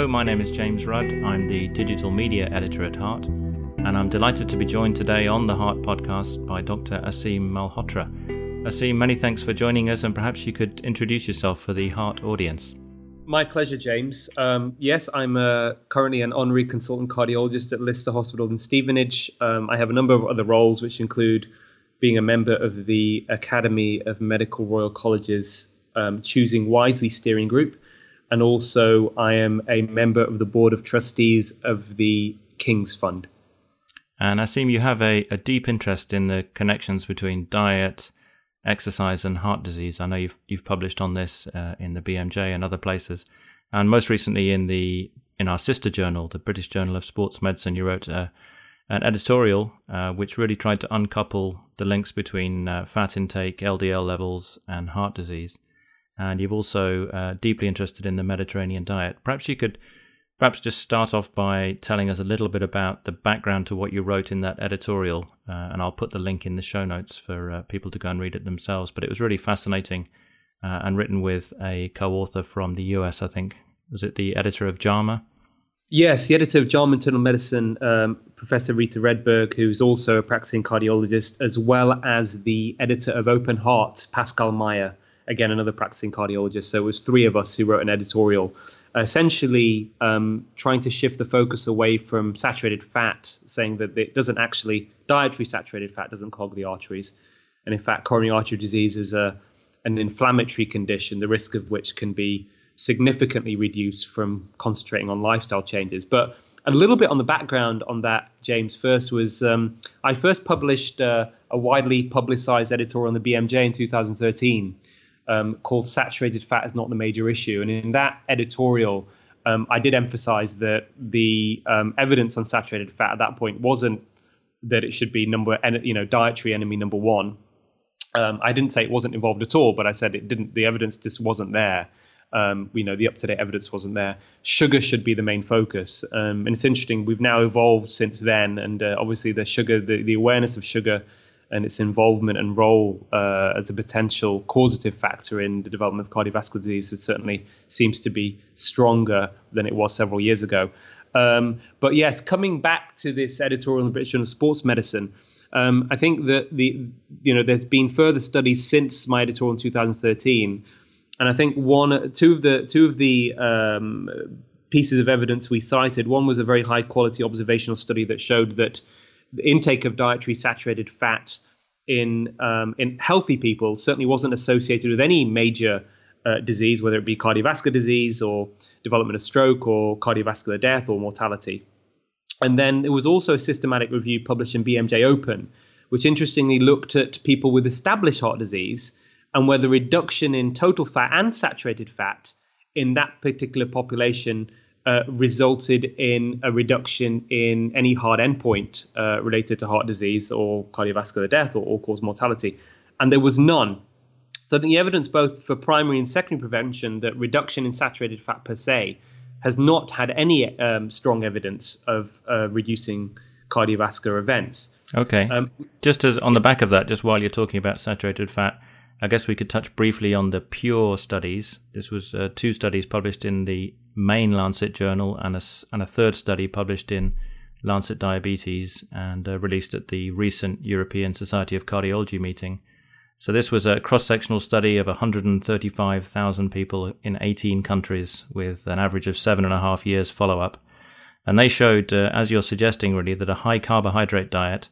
Hello, my name is James Rudd. I'm the digital media editor at Heart, and I'm delighted to be joined today on the Heart podcast by Dr. Aseem Malhotra. Aseem, many thanks for joining us, and perhaps you could introduce yourself for the Heart audience. My pleasure, James. Um, yes, I'm uh, currently an honorary consultant cardiologist at Lister Hospital in Stevenage. Um, I have a number of other roles, which include being a member of the Academy of Medical Royal College's um, Choosing Wisely steering group, and also I am a member of the board of trustees of the King's Fund. And Aseem, you have a, a deep interest in the connections between diet, exercise, and heart disease. I know you've you've published on this uh, in the BMJ and other places, and most recently in the in our sister journal, the British Journal of Sports Medicine, you wrote uh, an editorial uh, which really tried to uncouple the links between uh, fat intake, LDL levels, and heart disease and you've also uh, deeply interested in the Mediterranean diet. Perhaps you could perhaps just start off by telling us a little bit about the background to what you wrote in that editorial, uh, and I'll put the link in the show notes for uh, people to go and read it themselves. But it was really fascinating uh, and written with a co-author from the US, I think. Was it the editor of JAMA? Yes, the editor of JAMA Internal Medicine, um, Professor Rita Redberg, who's also a practicing cardiologist, as well as the editor of Open Heart, Pascal Meier again another practicing cardiologist. So it was three of us who wrote an editorial, essentially um, trying to shift the focus away from saturated fat, saying that it doesn't actually dietary saturated fat doesn't clog the arteries, and in fact coronary artery disease is a an inflammatory condition, the risk of which can be significantly reduced from concentrating on lifestyle changes. But a little bit on the background on that, James. First was um, I first published uh, a widely publicized editorial on the BMJ in 2013 um, called Saturated Fat is Not the Major Issue. And in that editorial, um, I did emphasize that the um, evidence on saturated fat at that point wasn't that it should be number, you know, dietary enemy number one. Um, I didn't say it wasn't involved at all, but I said it didn't. The evidence just wasn't there. Um, you know, the up-to-date evidence wasn't there. Sugar should be the main focus, um, and it's interesting. We've now evolved since then, and uh, obviously the sugar, the, the awareness of sugar and its involvement and role uh, as a potential causative factor in the development of cardiovascular disease it certainly seems to be stronger than it was several years ago. Um, but yes, coming back to this editorial in the British Journal of Sports Medicine, um, I think that the you know there's been further studies since my editorial in 2013, and I think one two of the two of the um, pieces of evidence we cited. One was a very high quality observational study that showed that the intake of dietary saturated fat in um, in healthy people certainly wasn't associated with any major uh, disease, whether it be cardiovascular disease or development of stroke or cardiovascular death or mortality. And then there was also a systematic review published in BMJ Open, which interestingly looked at people with established heart disease and whether reduction in total fat and saturated fat in that particular population uh, resulted in a reduction in any hard endpoint uh, related to heart disease or cardiovascular death or all cause mortality. And there was none. So the evidence both for primary and secondary prevention that reduction in saturated fat per se has not had any um, strong evidence of uh, reducing cardiovascular events. Okay. Um, just as on the back of that, just while you're talking about saturated fat, I guess we could touch briefly on the Pure studies. This was uh, two studies published in the main Lancet journal and a, and a third study published in Lancet Diabetes and uh, released at the recent European Society of Cardiology meeting. So, this was a cross sectional study of 135,000 people in 18 countries with an average of seven and a half years follow up. And they showed, uh, as you're suggesting, really, that a high carbohydrate diet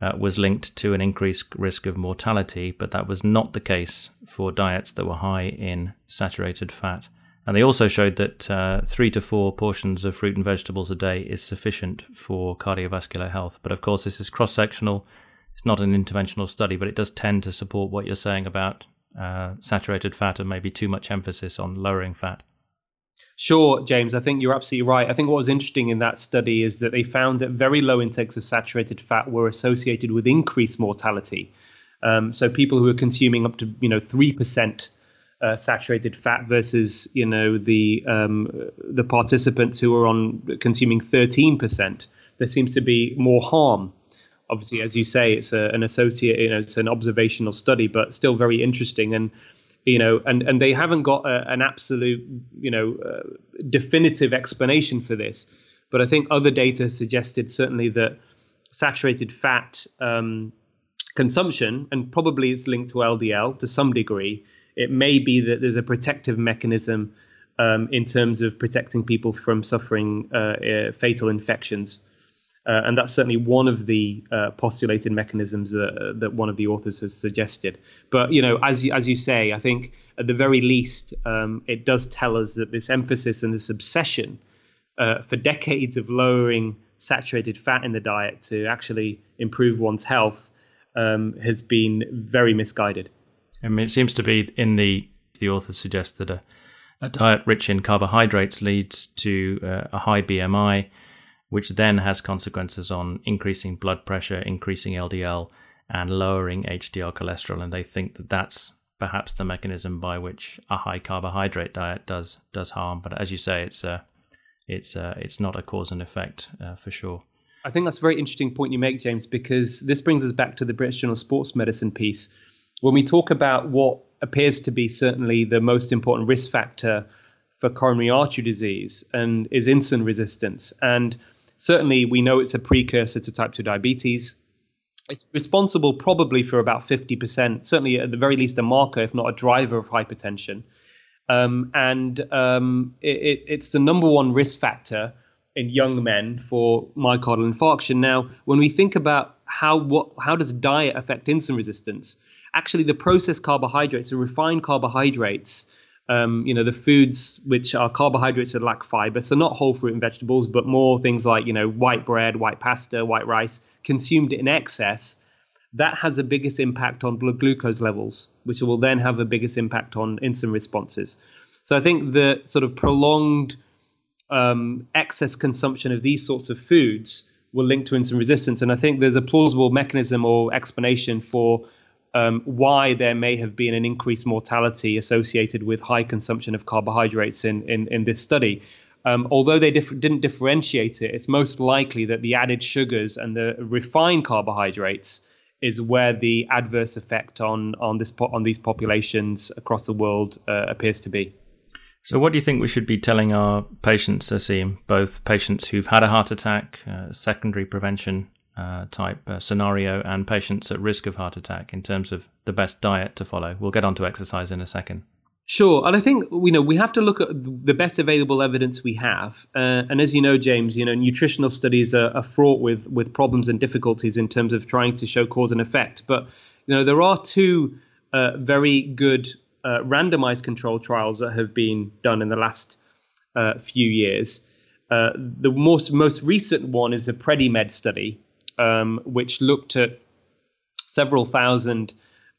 uh, was linked to an increased risk of mortality, but that was not the case for diets that were high in saturated fat. And they also showed that uh, three to four portions of fruit and vegetables a day is sufficient for cardiovascular health. But of course, this is cross sectional. It's not an interventional study, but it does tend to support what you're saying about uh, saturated fat and maybe too much emphasis on lowering fat. Sure, James. I think you're absolutely right. I think what was interesting in that study is that they found that very low intakes of saturated fat were associated with increased mortality. Um, so people who are consuming up to you know three percent uh, saturated fat versus you know the um, the participants who are on consuming 13%, there seems to be more harm. Obviously, as you say, it's a, an associate, you know, it's an observational study, but still very interesting. And you know, and and they haven't got a, an absolute you know uh, definitive explanation for this. But I think other data suggested certainly that saturated fat um, consumption, and probably it's linked to LDL to some degree. It may be that there's a protective mechanism um, in terms of protecting people from suffering uh, uh, fatal infections. Uh, and that's certainly one of the uh, postulated mechanisms that, that one of the authors has suggested. But you know, as you, as you say, I think at the very least, um, it does tell us that this emphasis and this obsession uh, for decades of lowering saturated fat in the diet to actually improve one's health um, has been very misguided. I mean, it seems to be in the the authors suggest that a, a diet rich in carbohydrates leads to uh, a high BMI, which then has consequences on increasing blood pressure, increasing LDL, and lowering HDL cholesterol. And they think that that's perhaps the mechanism by which a high carbohydrate diet does does harm. But as you say, it's uh, it's uh, it's not a cause and effect uh, for sure. I think that's a very interesting point you make, James, because this brings us back to the British Journal of Sports Medicine piece. When we talk about what appears to be certainly the most important risk factor for coronary artery disease and is insulin resistance. And certainly we know it's a precursor to type 2 diabetes. It's responsible probably for about 50%, certainly at the very least a marker, if not a driver of hypertension. Um, and um, it, it's the number one risk factor in young men for myocardial infarction. Now, when we think about how what how does diet affect insulin resistance, actually the processed carbohydrates, the refined carbohydrates, um, you know, the foods which are carbohydrates that lack fiber, so not whole fruit and vegetables, but more things like you know white bread, white pasta, white rice, consumed in excess that has the biggest impact on blood glucose levels, which will then have the biggest impact on insulin responses. So I think the sort of prolonged um, excess consumption of these sorts of foods will link to insulin resistance. And I think there's a plausible mechanism or explanation for um, why there may have been an increased mortality associated with high consumption of carbohydrates in, in, in this study. Um, although they dif- didn't differentiate it, it's most likely that the added sugars and the refined carbohydrates is where the adverse effect on on this po- on these populations across the world uh, appears to be. So, what do you think we should be telling our patients, Aseem, both patients who've had a heart attack, uh, secondary prevention uh, type uh, scenario, and patients at risk of heart attack in terms of the best diet to follow? We'll get on to exercise in a second. Sure, and I think you know we have to look at the best available evidence we have, uh, and as you know, James, you know nutritional studies are, are, fraught with with problems and difficulties in terms of trying to show cause and effect. But you know there are two uh, very good uh, randomized control trials that have been done in the last few years. The most most recent one is the PREDIMED study, um, which looked at several thousand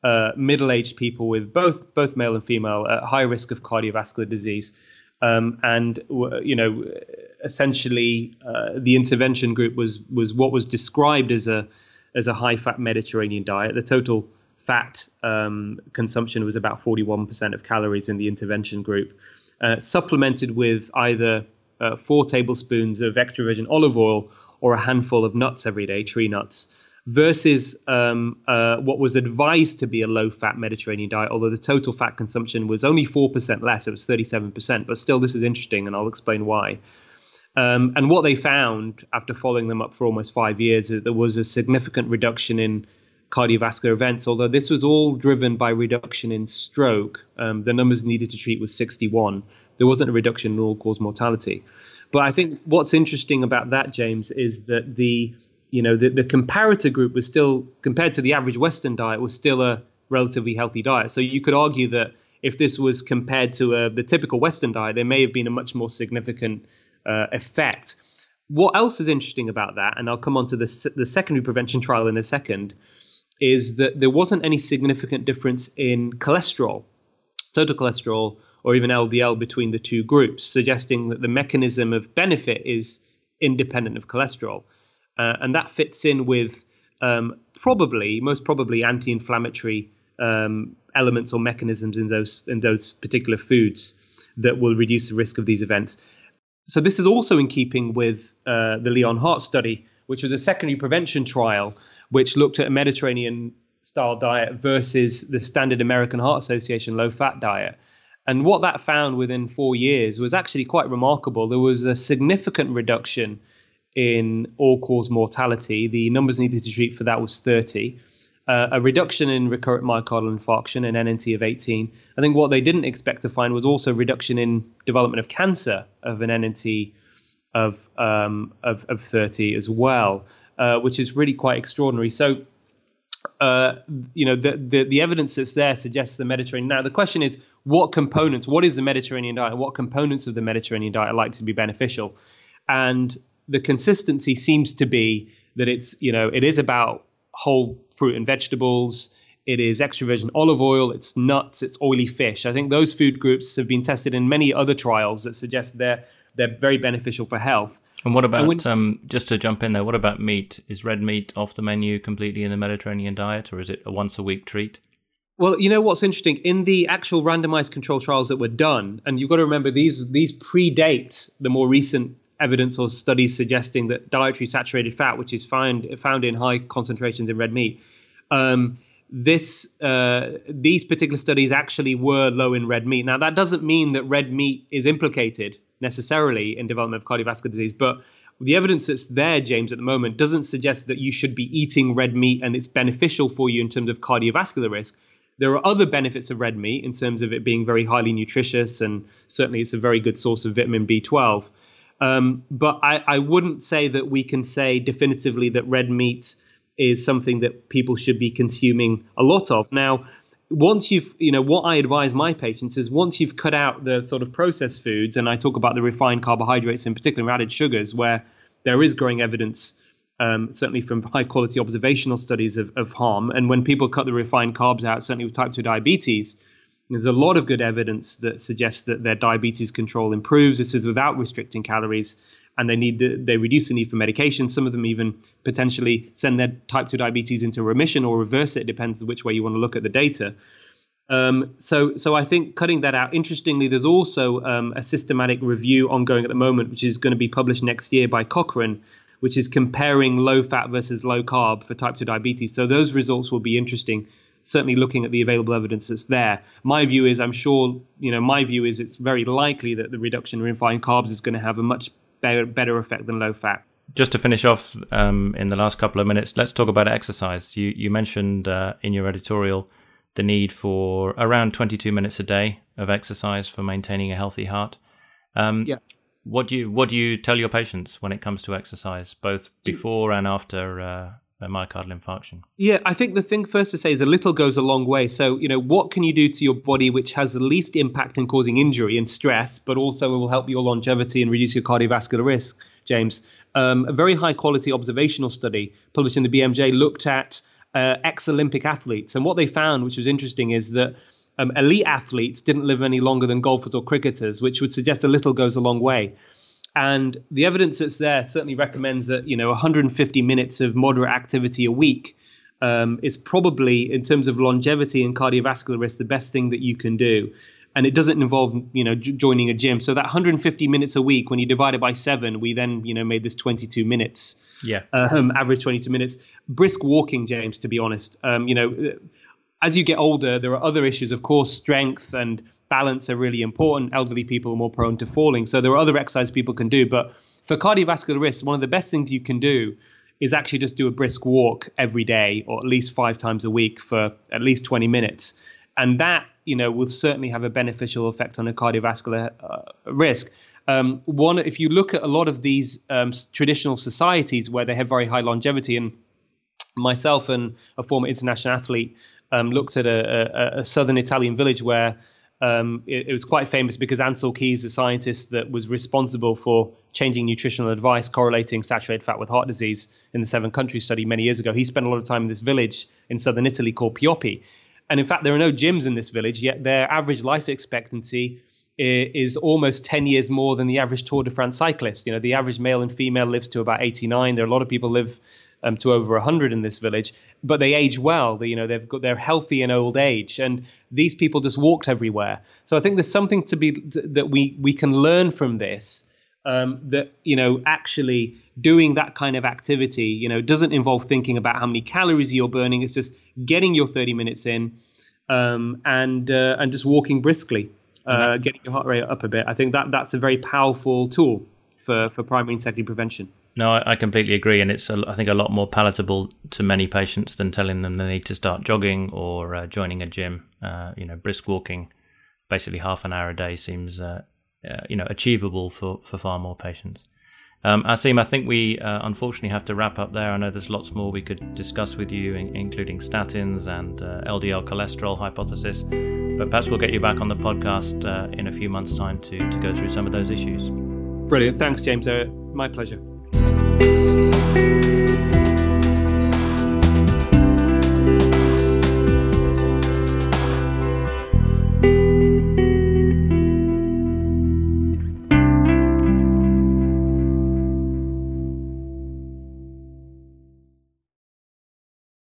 uh, middle-aged people with both both male and female at high risk of cardiovascular disease. Um, and you know, essentially, uh, the intervention group was was what was described as a as a high-fat Mediterranean diet. The total fat um, consumption was about 41% of calories in the intervention group, uh, supplemented with either uh, four tablespoons of extra virgin olive oil or a handful of nuts every day, tree nuts versus um, uh, what was advised to be a low fat Mediterranean diet, although the total fat consumption was only 4% less, it was 37%. But still, this is interesting, and I'll explain why. Um, and what they found after following them up for almost five years is that there was a significant reduction in cardiovascular events, although this was all driven by reduction in stroke. Um, the numbers needed to treat was 61. There wasn't a reduction in all cause mortality. But I think what's interesting about that, James, is that the you know, the, the comparator group was still, compared to the average Western diet, was still a relatively healthy diet. So you could argue that if this was compared to uh, the typical Western diet, there may have been a much more significant uh, effect. What else is interesting about that, and I'll come on to the, the secondary prevention trial in a second, is that there wasn't any significant difference in cholesterol, total cholesterol, or even LDL between the two groups, suggesting that the mechanism of benefit is independent of cholesterol. Uh, and that fits in with um, probably, most probably, anti-inflammatory um, elements or mechanisms in those in those particular foods that will reduce the risk of these events. So this is also in keeping with uh, the Lyon Heart study, which was a secondary prevention trial which looked at a Mediterranean style diet versus the standard American Heart Association low fat diet. And what that found within four years was actually quite remarkable. There was a significant reduction in all cause mortality. The numbers needed to treat for that was 30. Uh, a reduction in recurrent myocardial infarction, an NNT of 18. I think what they didn't expect to find was also reduction in development of cancer of an NNT of um, of, of 30 as well, uh, which is really quite extraordinary. So, uh, you know, the, the, the evidence that's there suggests the Mediterranean. Now, the question is, what components? What is the Mediterranean diet? What components of the Mediterranean diet are likely to be beneficial? And the consistency seems to be that it's you know it is about whole fruit and vegetables. It is extra virgin olive oil. It's nuts. It's oily fish. I think those food groups have been tested in many other trials that suggest they're they're very beneficial for health. And what about, um, just to jump in there, what about meat? Is red meat off the menu completely in the Mediterranean diet, or is it a once a week treat? Well, you know what's interesting in the actual randomized control trials that were done, and you've got to remember these these predate the more recent evidence or studies suggesting that dietary saturated fat, which is found found in high concentrations in red meat, um, this uh, these particular studies actually were low in red meat. Now that doesn't mean that red meat is implicated necessarily in development of cardiovascular disease, but the evidence that's there, James, at the moment doesn't suggest that you should be eating red meat and it's beneficial for you in terms of cardiovascular risk. There are other benefits of red meat in terms of it being very highly nutritious and certainly it's a very good source of vitamin B12. Um, but I, I wouldn't say that we can say definitively that red meat is something that people should be consuming a lot of. Now, once you've, you know, what I advise my patients is once you've cut out the sort of processed foods, and I talk about the refined carbohydrates in particular, added sugars, where there is growing evidence, um, certainly from high quality observational studies of, of harm. And when people cut the refined carbs out, certainly with type 2 diabetes, there's a lot of good evidence that suggests that their diabetes control improves. This is without restricting calories, and they need the, they reduce the need for medication. Some of them even potentially send their type 2 diabetes into remission or reverse it. Depends which way you want to look at the data. Um, so, so I think cutting that out. Interestingly, there's also um, a systematic review ongoing at the moment, which is going to be published next year by Cochrane, which is comparing low fat versus low carb for type 2 diabetes. So those results will be interesting certainly looking at the available evidence that's there. My view is, I'm sure, you know, my view is it's very likely that the reduction in refined carbs is going to have a much better, better effect than low fat. Just to finish off um, in the last couple of minutes, let's talk about exercise. You you mentioned uh, in your editorial the need for around 22 minutes a day of exercise for maintaining a healthy heart. Um, yeah. What do you what do you tell your patients when it comes to exercise, both before and after uh, a myocardial infarction? Yeah, I think the thing first to say is a little goes a long way. So, you know, what can you do to your body which has the least impact in causing injury and stress, but also will help your longevity and reduce your cardiovascular risk, James? Um, a very high quality observational study published in the BMJ looked at uh, ex Olympic athletes. And what they found, which was interesting, is that um, elite athletes didn't live any longer than golfers or cricketers, which would suggest a little goes a long way. And the evidence that's there certainly recommends that you know 150 minutes of moderate activity a week um, is probably, in terms of longevity and cardiovascular risk, the best thing that you can do. And it doesn't involve you know j- joining a gym. So that 150 minutes a week, when you divide it by seven, we then you know made this 22 minutes. Yeah. Um, average 22 minutes. Brisk walking, James. To be honest, um, you know, as you get older, there are other issues, of course, strength and balance are really important. Elderly people are more prone to falling. So there are other exercises people can do. But for cardiovascular risk, one of the best things you can do is actually just do a brisk walk every day or at least five times a week for at least 20 minutes. And that, you know, will certainly have a beneficial effect on a cardiovascular uh, risk. Um, one, if you look at a lot of these um, traditional societies where they have very high longevity, and myself and a former international athlete um, looked at a, a, a southern Italian village where um, it, it, was quite famous because Ancel Keys, the scientist that was responsible for changing nutritional advice correlating saturated fat with heart disease in the seven countries study many years ago, he spent a lot of time in this village in southern Italy called Pioppi. And in fact, there are no gyms in this village, yet their average life expectancy is almost 10 years more than the average Tour de France cyclist. You know, the average male and female lives to about 89. There are a lot of people live um, to over 100 in this village, but they age well. They, you know, they've got they're healthy in old age, and these people just walked everywhere. So I think there's something to be that we we can learn from this. Um, that you know actually doing that kind of activity, you know, doesn't involve thinking about how many calories you're burning. It's just getting your 30 minutes in um, and uh, and just walking briskly, uh, getting your heart rate up a bit. I think that that's a very powerful tool for, for primary and secondary prevention. No, I, I completely agree, and it's a, I think a lot more palatable to many patients than telling them they need to start jogging or uh, joining a gym. Uh, you know, brisk walking, basically half an hour a day, seems uh, uh, you know achievable for for far more patients. Um, Aseem, I think we uh, unfortunately have to wrap up there. I know there's lots more we could discuss with you, in, including statins and uh, LDL cholesterol hypothesis. But perhaps we'll get you back on the podcast uh, in a few months' time to, to go through some of those issues. Brilliant. Thanks, James. Uh, my pleasure. Música